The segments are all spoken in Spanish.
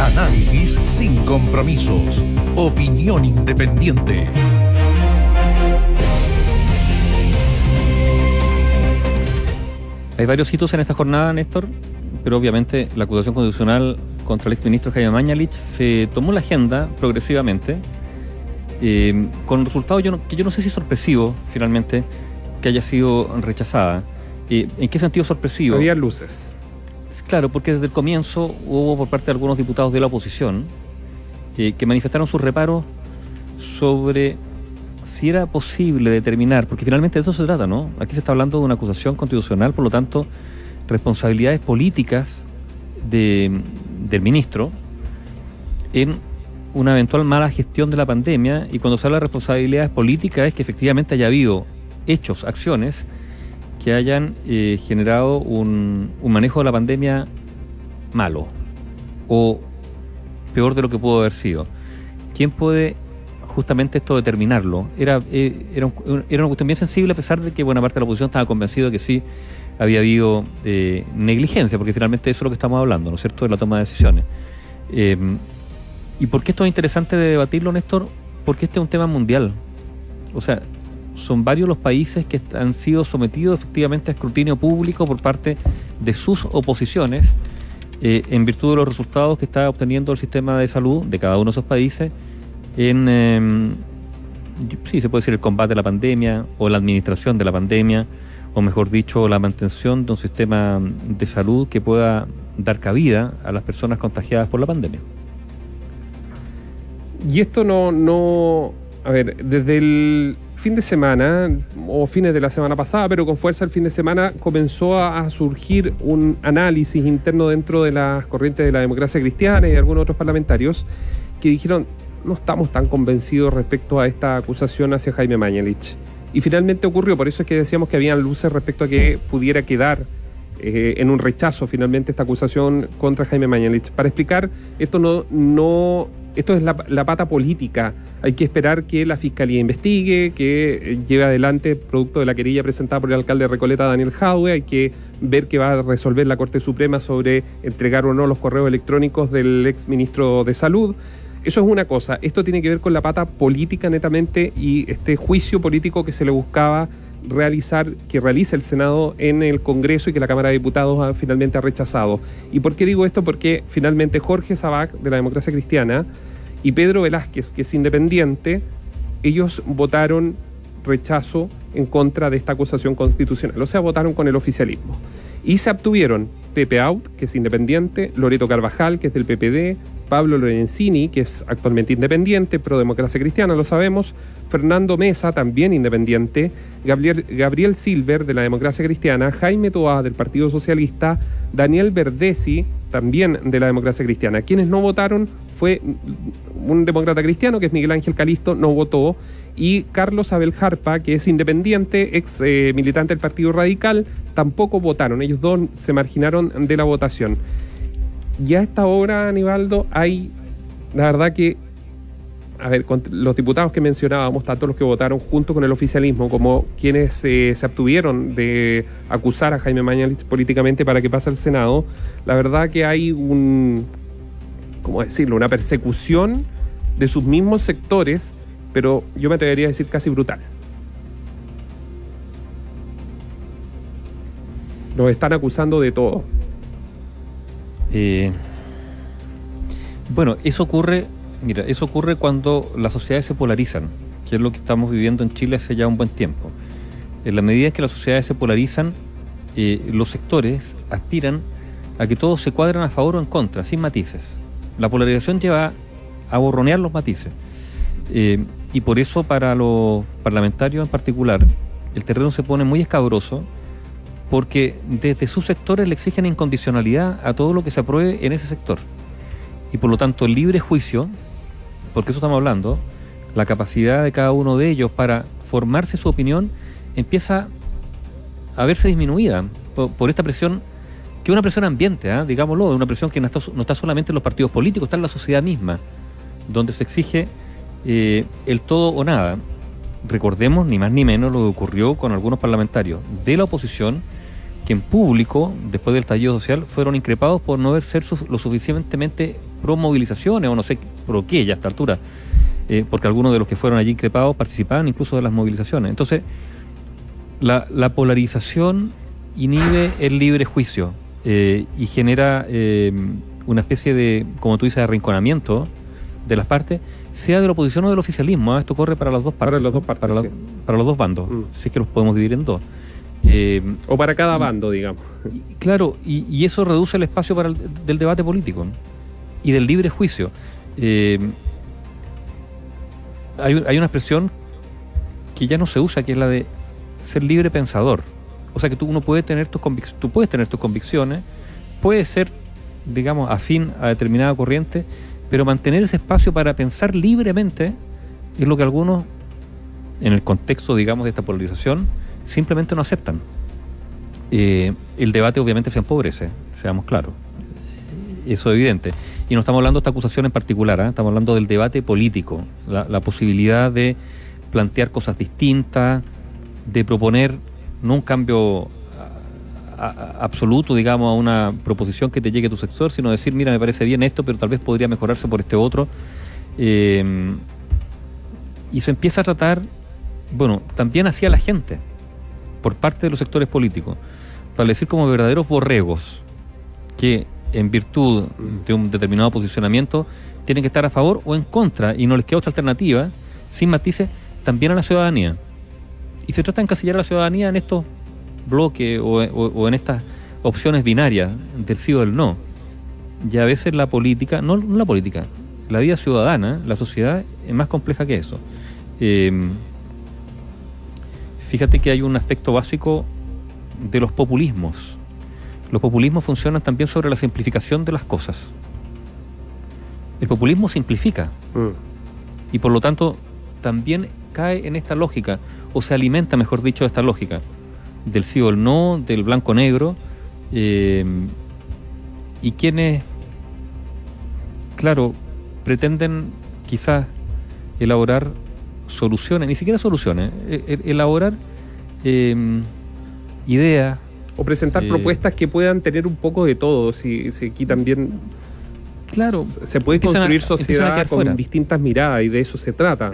Análisis sin compromisos. Opinión independiente. Hay varios hitos en esta jornada, Néstor, pero obviamente la acusación constitucional contra el exministro Jaime Mañalich se tomó la agenda progresivamente, eh, con resultados yo que yo no sé si sorpresivo finalmente que haya sido rechazada. Eh, ¿En qué sentido sorpresivo? Había luces. Claro, porque desde el comienzo hubo por parte de algunos diputados de la oposición eh, que manifestaron sus reparos sobre si era posible determinar, porque finalmente de eso se trata, ¿no? Aquí se está hablando de una acusación constitucional, por lo tanto, responsabilidades políticas de, del ministro en una eventual mala gestión de la pandemia, y cuando se habla de responsabilidades políticas es que efectivamente haya habido hechos, acciones que hayan eh, generado un, un, manejo de la pandemia malo o peor de lo que pudo haber sido. ¿Quién puede justamente esto determinarlo? Era, eh, era, un, era, una cuestión bien sensible a pesar de que buena parte de la oposición estaba convencido de que sí había habido eh, negligencia, porque finalmente eso es lo que estamos hablando, ¿no es cierto?, de la toma de decisiones. Eh, ¿Y por qué esto es interesante de debatirlo, Néstor? Porque este es un tema mundial. O sea, son varios los países que han sido sometidos efectivamente a escrutinio público por parte de sus oposiciones eh, en virtud de los resultados que está obteniendo el sistema de salud de cada uno de esos países en, eh, sí, se puede decir el combate a la pandemia o la administración de la pandemia, o mejor dicho, la mantención de un sistema de salud que pueda dar cabida a las personas contagiadas por la pandemia. Y esto no, no, a ver, desde el fin de semana o fines de la semana pasada, pero con fuerza el fin de semana comenzó a, surgir un análisis interno dentro de las corrientes de la democracia cristiana y de algunos otros parlamentarios que dijeron no estamos tan convencidos respecto a esta acusación hacia Jaime Mañalich. Y finalmente ocurrió, por eso es que decíamos que habían luces respecto a que pudiera quedar eh, en un rechazo finalmente esta acusación contra Jaime Mañalich. Para explicar, esto no, no esto es la, pata política. Hay que esperar que la Fiscalía investigue, que lleve adelante producto de la querella presentada por el alcalde de Recoleta, Daniel Jaue. Hay que ver qué va a resolver la Corte Suprema sobre entregar o no los correos electrónicos del ex ministro de Salud. Eso es una cosa. Esto tiene que ver con la pata política netamente y este juicio político que se le buscaba realizar, que realiza el Senado en el Congreso y que la Cámara de Diputados finalmente ha rechazado. ¿Y por qué digo esto? Porque finalmente Jorge Sabac, de la Democracia Cristiana, y Pedro Velázquez, que es independiente, ellos votaron rechazo en contra de esta acusación constitucional, o sea, votaron con el oficialismo. Y se obtuvieron Pepe Out, que es independiente, Loreto Carvajal, que es del PPD, Pablo Lorenzini, que es actualmente independiente, pro democracia cristiana, lo sabemos, Fernando Mesa, también independiente, Gabriel, Silver, de la democracia cristiana, Jaime Toá, del Partido Socialista, Daniel Verdesi, también de la democracia cristiana. Quienes no votaron fue un demócrata cristiano, que es Miguel Ángel Calisto, no votó, y Carlos Abel Jarpa, que es independiente, ex eh, militante del Partido Radical, tampoco votaron. Ellos dos se marginaron de la votación. Y a esta hora, Aníbaldo, hay, la verdad que, a ver, los diputados que mencionábamos, tanto los que votaron junto con el oficialismo como quienes eh, se abstuvieron de acusar a Jaime Mañalich políticamente para que pase al Senado, la verdad que hay un, ¿cómo decirlo?, una persecución de sus mismos sectores, pero yo me atrevería a decir casi brutal. Nos están acusando de todo. Eh, bueno, eso ocurre, mira, eso ocurre cuando las sociedades se polarizan, que es lo que estamos viviendo en Chile hace ya un buen tiempo. En la medida en que las sociedades se polarizan, eh, los sectores aspiran a que todos se cuadren a favor o en contra, sin matices. La polarización lleva a borronear los matices. Eh, y por eso para los parlamentarios en particular, el terreno se pone muy escabroso porque desde sus sectores le exigen incondicionalidad a todo lo que se apruebe en ese sector. Y por lo tanto el libre juicio, porque eso estamos hablando, la capacidad de cada uno de ellos para formarse su opinión empieza a verse disminuida por, esta presión, que es una presión ambiente, ¿eh? digámoslo, una presión que no está, no está, solamente en los partidos políticos, está en la sociedad misma, donde se exige eh, el todo o nada. Recordemos ni más ni menos lo que ocurrió con algunos parlamentarios de la oposición, que en público, después del estallido social, fueron increpados por no haber ser lo suficientemente pro movilizaciones o no sé pro qué ya a esta altura, eh, porque algunos de los que fueron allí increpados participaban incluso de las movilizaciones. Entonces, la, la polarización inhibe el libre juicio eh, y genera una especie de, como tú dices, arrinconamiento de las partes, sea de la oposición o del oficialismo. ¿ah? Esto corre para las dos partes. Para las dos partes, Para, la- sí. para los dos bandos, Mm. si es que los podemos dividir en dos. Eh, O para cada bando, digamos. y- claro, y, y eso reduce el espacio para el, del debate político ¿no? y del libre juicio. Eh, hay, hay una expresión que ya no se usa, que es la de ser libre pensador. O sea que tú uno puede tener tus tú puedes tener tus convicciones, puedes ser, digamos, afín a determinada corriente, pero mantener ese espacio para pensar libremente es lo que algunos, en el contexto, digamos, de esta polarización, simplemente no aceptan. Eh, el debate obviamente se empobrece, seamos claros. Eso es evidente. Y no estamos hablando de esta acusación en particular, ¿ah? estamos hablando del debate político, la, la posibilidad de plantear cosas distintas, de proponer no un cambio absoluto, digamos, a una proposición que te llegue a tu sector, sino decir, mira, me parece bien esto, pero tal vez podría mejorarse por este otro. Eh, y se empieza a tratar, bueno, también hacia la gente, por parte de los sectores políticos, para decir como verdaderos borregos, que en virtud de un determinado posicionamiento tienen que estar a favor o en contra, y no les queda otra alternativa, sin matices, también a la ciudadanía. Y se trata de encasillar a la ciudadanía en estos bloques o, o- o en estas opciones binarias del sí o del no. Y a veces la política, no, la política, la vida ciudadana, la sociedad es más compleja que eso. Eh, fíjate que hay un aspecto básico de los populismos. Los populismos funcionan también sobre la simplificación de las cosas. El populismo simplifica Mm. y por lo tanto también cae en esta lógica, o se alimenta, mejor dicho, de esta lógica, del sí o el no, del blanco-negro, eh, y quienes, claro, pretenden quizás elaborar soluciones, ni siquiera soluciones, eh, eh, elaborar eh, ideas, O presentar Eh, propuestas que puedan tener un poco de todo. Si, si aquí también claro, se puede construir a sociedad con fuera. distintas miradas y de eso se trata.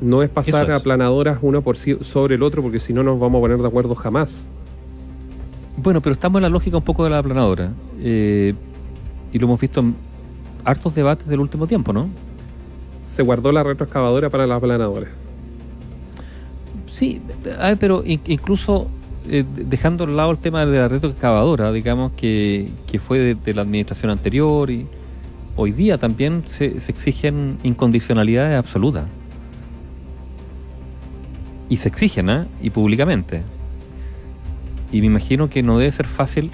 No es pasar es. aplanadoras uno por sí- sobre el otro porque si no nos vamos a poner de acuerdo jamás. Bueno, pero estamos en la lógica un poco de la aplanadora. eh, y lo hemos visto en hartos debates del último tiempo, ¿no? Se guardó la retroexcavadora para la aplanadora. Sí, pero in- incluso eh, dejando al lado el tema de la retroexcavadora, digamos que, que fue de, de la administración anterior y hoy día también se, se exigen incondicionalidades absolutas. Y se exigen, ¿ah? Y públicamente. Y me imagino que no debe ser fácil.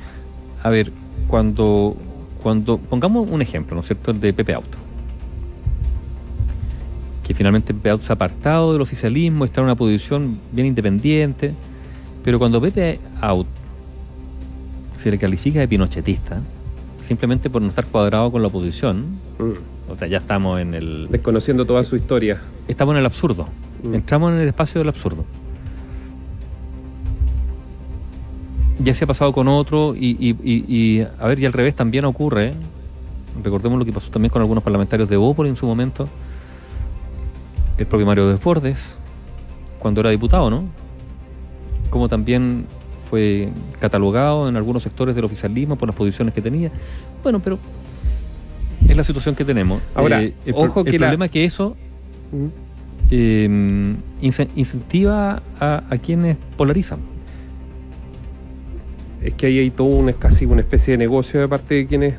A ver, cuando, cuando pongamos un ejemplo, ¿no es cierto? El de Pepe Auto. Que finalmente Pepe Auto se ha apartado del oficialismo, está en una posición bien independiente. Pero cuando Pepe Out se le califica de pinochetista, simplemente por no estar cuadrado con la oposición, Mm. O sea, ya estamos en el Desconociendo toda su historia. estamos en el absurdo. Mm. Entramos en el espacio del absurdo. Ya se ha pasado con otro y, y- y- y, a ver, y al revés también ocurre. ¿eh? Recordemos lo que pasó también con algunos parlamentarios de Bópoli en su momento. El propio Mario Desbordes, cuando era diputado, ¿no? Como también fue catalogado en algunos sectores del oficialismo por las posiciones que tenía. Bueno, pero es la situación que tenemos. Ahora, el, pro- ojo el que la- problema es que eso eh, ince- incentiva a, a quienes polarizan. Es que ahí hay todo un, es casi una especie de negocio de parte de quienes,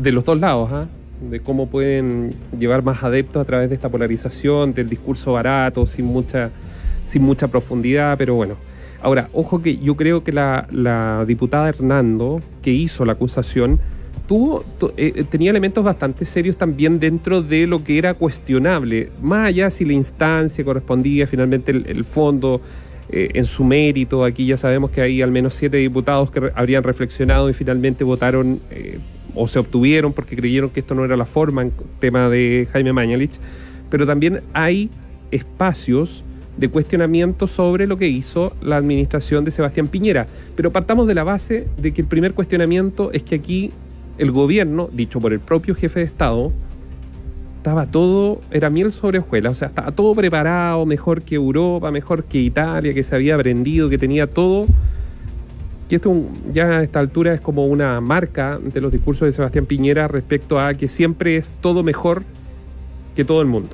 de los dos lados, ¿ah? de cómo pueden llevar más adeptos a través de esta polarización, del discurso barato, sin mucha, sin mucha profundidad, pero bueno. Ahora, ojo que yo creo que la, la diputada Hernando, que hizo la acusación, tuvo, tu- eh, tenía elementos bastante serios también dentro de lo que era cuestionable, más allá si la instancia correspondía finalmente el, fondo eh, en su mérito. Aquí ya sabemos que hay al menos siete diputados que habrían reflexionado y finalmente votaron eh, o se obtuvieron porque creyeron que esto no era la forma en tema de Jaime Mañalich. Pero también hay espacios de cuestionamiento sobre lo que hizo la administración de Sebastián Piñera. Pero partamos de la base de que el primer cuestionamiento es que aquí el gobierno, dicho por el propio jefe de Estado, estaba todo, era miel sobre hojuelas, o sea, estaba todo preparado, mejor que Europa, mejor que Italia, que se había aprendido, que tenía todo. Y esto ya a esta altura es como una marca de los discursos de Sebastián Piñera respecto a que siempre es todo mejor que todo el mundo,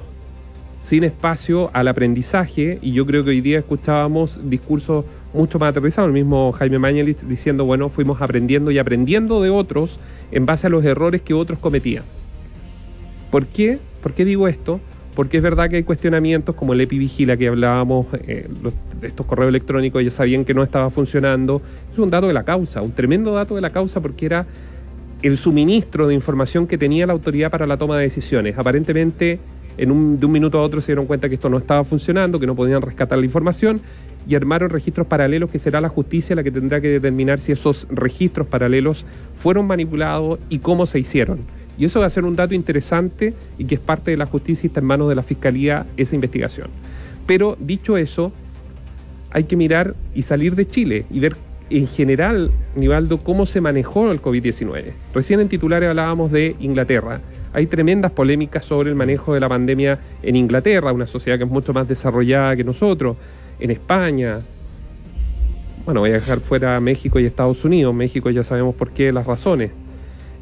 sin espacio al aprendizaje, y yo creo que hoy día escuchábamos discursos mucho más aterrizados, el mismo Jaime Mañalich diciendo, bueno, fuimos aprendiendo y aprendiendo de otros en base a los errores que otros cometían. ¿Por qué? ¿Por qué digo esto? Porque es verdad que hay cuestionamientos como el EpiVigila que hablábamos, eh, estos correos electrónicos ya sabían que no estaba funcionando. Es un dato de la causa, un tremendo dato de la causa porque era el suministro de información que tenía la autoridad para la toma de decisiones. Aparentemente, en un, de un minuto a otro se dieron cuenta que esto no estaba funcionando, que no podían rescatar la información y armaron registros paralelos que será la justicia la que tendrá que determinar si esos registros paralelos fueron manipulados y cómo se hicieron. Y eso va a ser un dato interesante y que es parte de la justicia y está en manos de la Fiscalía esa investigación. Pero dicho eso, hay que mirar y salir de Chile y ver en general, Nivaldo, cómo se manejó el COVID-19. Recién en titulares hablábamos de Inglaterra. Hay tremendas polémicas sobre el manejo de la pandemia en Inglaterra, una sociedad que es mucho más desarrollada que nosotros, en España. Bueno, voy a dejar fuera México y Estados Unidos. México ya sabemos por qué, las razones.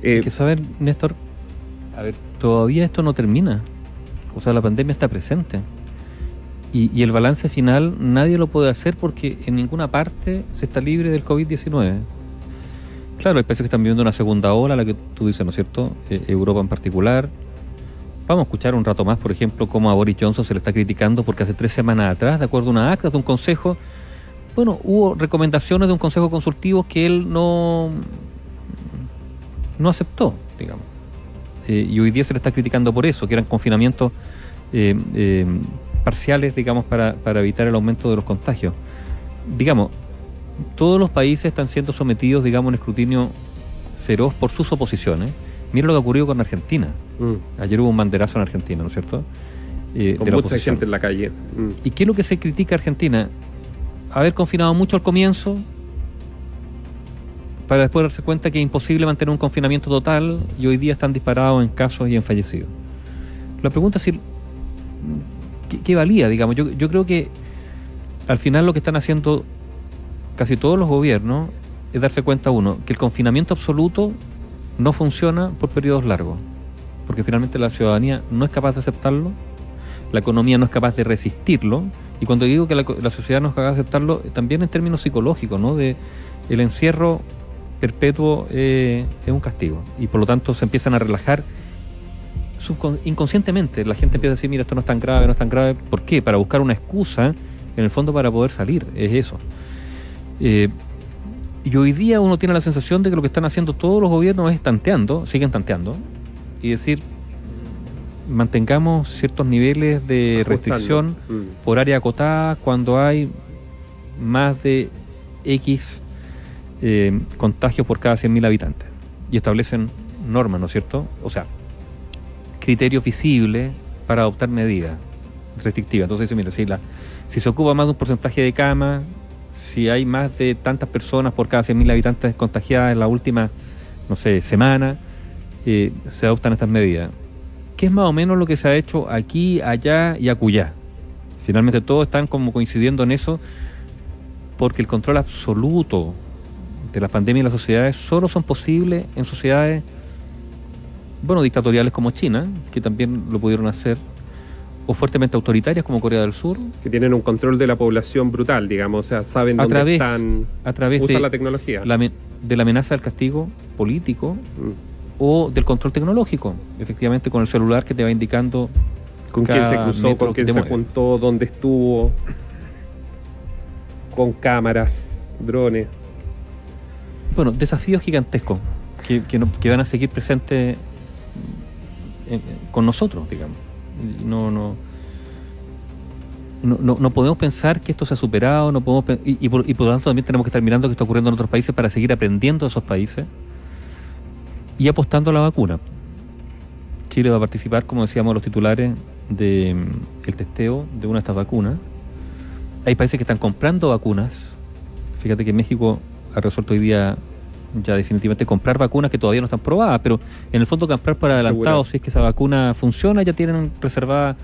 Hay que saber, Néstor, a ver, todavía esto no termina. O sea, la pandemia está presente. Y, el balance final nadie lo puede hacer porque en ninguna parte se está libre del COVID-19. Claro, hay países que están viviendo una segunda ola, la que tú dices, ¿no es cierto? Eh, Europa en particular. Vamos a escuchar un rato más, por ejemplo, cómo a Boris Johnson se le está criticando porque hace tres semanas atrás, de acuerdo a una acta de un consejo, bueno, hubo recomendaciones de un consejo consultivo que él no, no aceptó, digamos. Eh, y hoy día se le está criticando por eso, que eran confinamientos eh, eh, parciales, digamos, para, para evitar el aumento de los contagios. Digamos, todos los países están siendo sometidos, digamos, a un escrutinio feroz por sus oposiciones. Mira lo que ha ocurrido con Argentina. Mm. Ayer hubo un banderazo en Argentina, ¿no es cierto? con mucha gente en la calle. Mm. ¿Y qué es lo que se critica a Argentina? Haber confinado mucho al comienzo, para después darse cuenta que es imposible mantener un confinamiento total y hoy día están disparados en casos y en fallecidos. La pregunta es si, ¿qué, valía? Digamos, yo, yo creo que al final lo que están haciendo casi todos los gobiernos es darse cuenta, uno, que el confinamiento absoluto no funciona por periodos largos, porque finalmente la ciudadanía no es capaz de aceptarlo, la economía no es capaz de resistirlo, y cuando digo que la, sociedad no es capaz de aceptarlo, también en términos psicológicos, ¿no? De el encierro perpetuo eh, es un castigo. Y por lo tanto se empiezan a relajar inconscientemente. La gente empieza a decir, mira, esto no es tan grave, no es tan grave. ¿Por qué? Para buscar una excusa, en el fondo, para poder salir. Es eso. Eh, y hoy día uno tiene la sensación de que lo que están haciendo todos los gobiernos es tanteando, siguen tanteando, y decir, mantengamos ciertos niveles de restricción mm. por área acotada cuando hay más de X eh, contagios por cada 100.000 habitantes. Y establecen normas, ¿no es cierto? O sea, criterios visibles para adoptar medidas restrictivas. Entonces, mira, si, la, si se ocupa más de un porcentaje de cama, si hay más de tantas personas por cada 100.000 habitantes contagiadas en la última, no sé, semana, eh, se adoptan estas medidas. ¿Qué es más o menos lo que se ha hecho aquí, allá y acullá? Finalmente todos están como coincidiendo en eso porque el control absoluto de la pandemia y las sociedades solo son posibles en sociedades, bueno, dictatoriales como China, que también lo pudieron hacer, o fuertemente autoritarias como Corea del Sur. Que tienen un control de la población brutal, digamos, o sea, saben dónde están, a través usan de la tecnología. de la amenaza del castigo político mm. o del control tecnológico, efectivamente con el celular que te va indicando con quién se cruzó, con quién se juntó, dónde estuvo, con cámaras, drones bueno, desafíos gigantescos que, que, van a seguir presentes con nosotros, digamos. No, no, no, no, podemos pensar que esto se ha superado, no podemos y, por, y por lo tanto también tenemos que estar mirando qué está ocurriendo en otros países para seguir aprendiendo de esos países y apostando a la vacuna. Chile va a participar, como decíamos los titulares, del mm, el testeo de una de estas vacunas hay países que están comprando vacunas. Fíjate que México ha resuelto hoy día ya definitivamente comprar vacunas que todavía no están probadas, pero en el fondo comprar para adelantado, si es que esa vacuna funciona, ya tienen reservada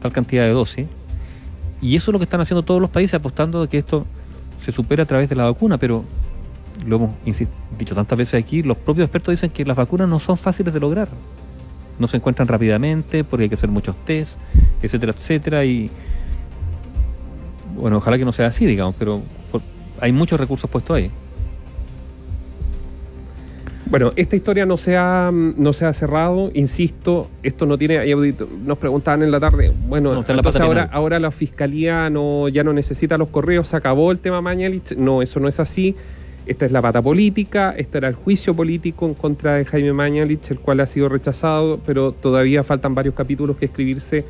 tal cantidad de dosis. Y eso es lo que están haciendo todos los países, apostando de que esto se supere a través de la vacuna, pero lo hemos dicho tantas veces aquí, los propios expertos dicen que las vacunas no son fáciles de lograr. No se encuentran rápidamente porque hay que hacer muchos test, etcétera, etcétera. Y bueno, ojalá que no sea así, digamos, pero hay muchos recursos puestos ahí. Bueno, esta historia no se ha, no se ha cerrado, insisto, esto no tiene, nos preguntaban en la tarde, bueno, entonces ahora, ahora la fiscalía no, ya no necesita los correos, se acabó el tema Mañalich, no, eso no es así, esta es la pata política, este era el juicio político en contra de Jaime Mañalich, el cual ha sido rechazado, pero todavía faltan varios capítulos que escribirse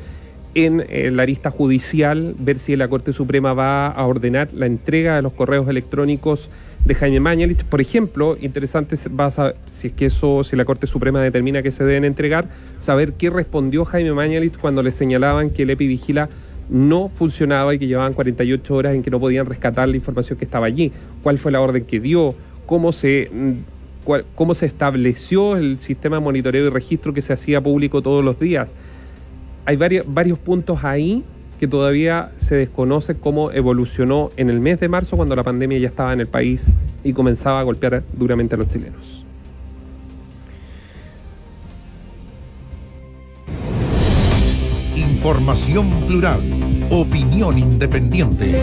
en eh, la lista judicial, ver si la Corte Suprema va a ordenar la entrega de los correos electrónicos de Jaime Mañalich. Por ejemplo, interesante va a si es que eso, si la Corte Suprema determina que se deben entregar, saber qué respondió Jaime Mañalich cuando le señalaban que el EPI Vigila no funcionaba y que llevaban 48 horas en que no podían rescatar la información que estaba allí. ¿Cuál fue la orden que dio? ¿Cómo se, mm, cómo se estableció el sistema de monitoreo y registro que se hacía público todos los días? Hay varios, varios puntos ahí que todavía se desconoce cómo evolucionó en el mes de marzo cuando la pandemia ya estaba en el país y comenzaba a golpear duramente a los chilenos. Información plural, opinión independiente.